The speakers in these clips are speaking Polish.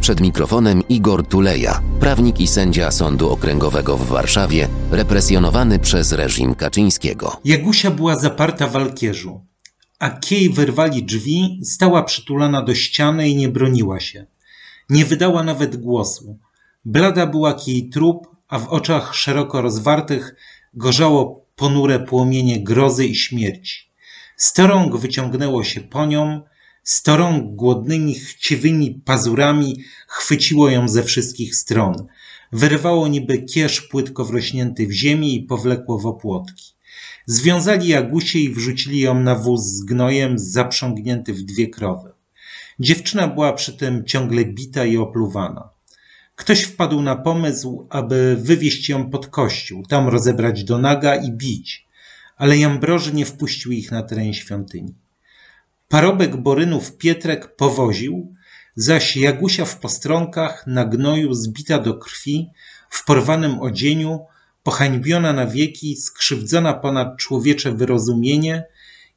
Przed mikrofonem Igor Tuleja, prawnik i sędzia Sądu Okręgowego w Warszawie, represjonowany przez reżim Kaczyńskiego. Jagusia była zaparta w alkierzu, a kiej wyrwali drzwi, stała przytulana do ściany i nie broniła się. Nie wydała nawet głosu. Blada była kiej trup, a w oczach szeroko rozwartych gorzało ponure płomienie grozy i śmierci. Sto rąk wyciągnęło się po nią, sto rąk głodnymi, chciwymi pazurami chwyciło ją ze wszystkich stron. Wyrwało niby kierz płytko wrośnięty w ziemi i powlekło w opłotki. Związali Jagusię i wrzucili ją na wóz z gnojem zaprzągnięty w dwie krowy. Dziewczyna była przy tym ciągle bita i opluwana. Ktoś wpadł na pomysł, aby wywieźć ją pod kościół, tam rozebrać do naga i bić, ale Jambroży nie wpuścił ich na teren świątyni. Parobek Borynów Pietrek powoził, zaś Jagusia w postronkach, na gnoju, zbita do krwi, w porwanym odzieniu, pohańbiona na wieki, skrzywdzona ponad człowiecze wyrozumienie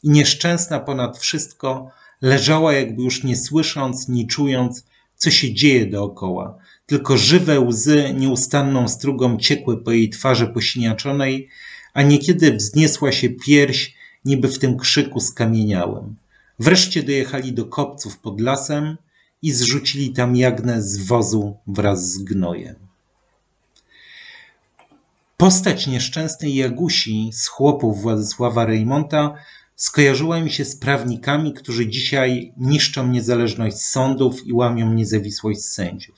i nieszczęsna ponad wszystko, leżała jakby już nie słysząc, ni czując, co się dzieje dookoła. Tylko żywe łzy nieustanną strugą ciekły po jej twarzy posiniaczonej, a niekiedy wzniesła się pierś, niby w tym krzyku skamieniałem. Wreszcie dojechali do kopców pod lasem i zrzucili tam jagnę z wozu wraz z gnojem. Postać nieszczęsnej Jagusi z chłopów Władysława Rejmonta skojarzyła mi się z prawnikami, którzy dzisiaj niszczą niezależność sądów i łamią niezawisłość sędziów.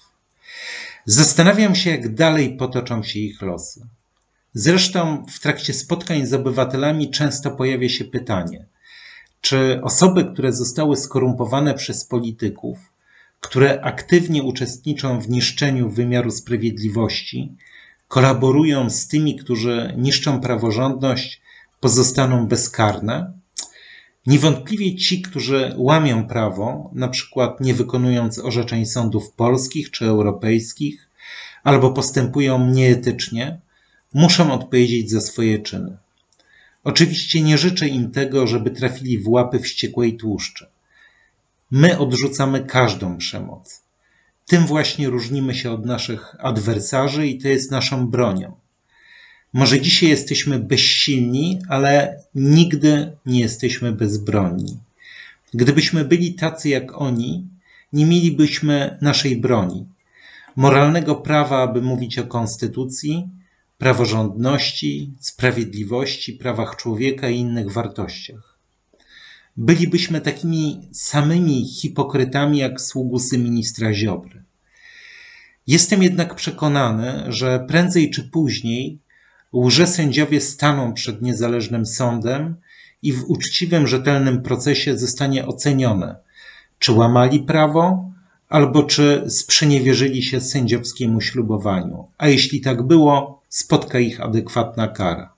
Zastanawiam się, jak dalej potoczą się ich losy. Zresztą w trakcie spotkań z obywatelami często pojawia się pytanie, czy osoby, które zostały skorumpowane przez polityków, które aktywnie uczestniczą w niszczeniu wymiaru sprawiedliwości, kolaborują z tymi, którzy niszczą praworządność, pozostaną bezkarne? Niewątpliwie ci, którzy łamią prawo, na przykład nie wykonując orzeczeń sądów polskich czy europejskich, albo postępują nieetycznie, muszą odpowiedzieć za swoje czyny. Oczywiście nie życzę im tego, żeby trafili w łapy wściekłej tłuszczy. My odrzucamy każdą przemoc. Tym właśnie różnimy się od naszych adwersarzy i to jest naszą bronią. Może dzisiaj jesteśmy bezsilni, ale nigdy nie jesteśmy bezbronni. Gdybyśmy byli tacy jak oni, nie mielibyśmy naszej broni, moralnego prawa, aby mówić o konstytucji, praworządności, sprawiedliwości, prawach człowieka i innych wartościach. Bylibyśmy takimi samymi hipokrytami jak sługusy ministra Ziobry. Jestem jednak przekonany, że prędzej czy później łże-sędziowie staną przed niezależnym sądem i w uczciwym, rzetelnym procesie zostanie ocenione, czy łamali prawo, albo czy sprzeniewierzyli się sędziowskiemu ślubowaniu, a jeśli tak było, spotka ich adekwatna kara.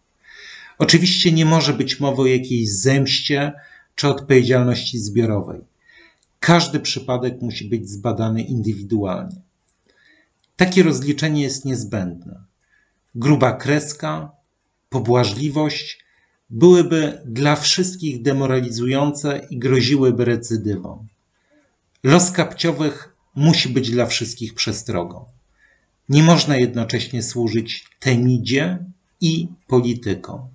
Oczywiście nie może być mowy o jakiejś zemście czy odpowiedzialności zbiorowej. Każdy przypadek musi być zbadany indywidualnie. Takie rozliczenie jest niezbędne gruba kreska, pobłażliwość byłyby dla wszystkich demoralizujące i groziłyby recydywą. Los kapciowych musi być dla wszystkich przestrogą. Nie można jednocześnie służyć temidzie i politykom.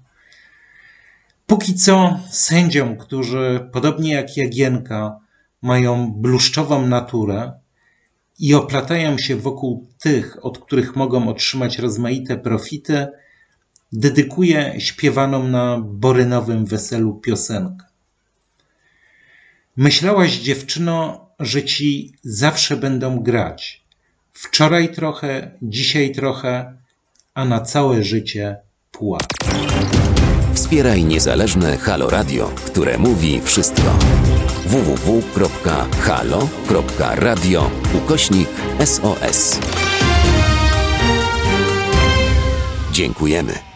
Póki co sędziom, którzy podobnie jak Jagienka mają bluszczową naturę, i oplatają się wokół tych, od których mogą otrzymać rozmaite profity, dedykuje śpiewaną na borynowym weselu piosenkę. Myślałaś, dziewczyno, że ci zawsze będą grać. Wczoraj trochę, dzisiaj trochę, a na całe życie płacz. Wspieraj niezależne Halo Radio, które mówi wszystko www.halo.radio ukośnik SOS. Dziękujemy.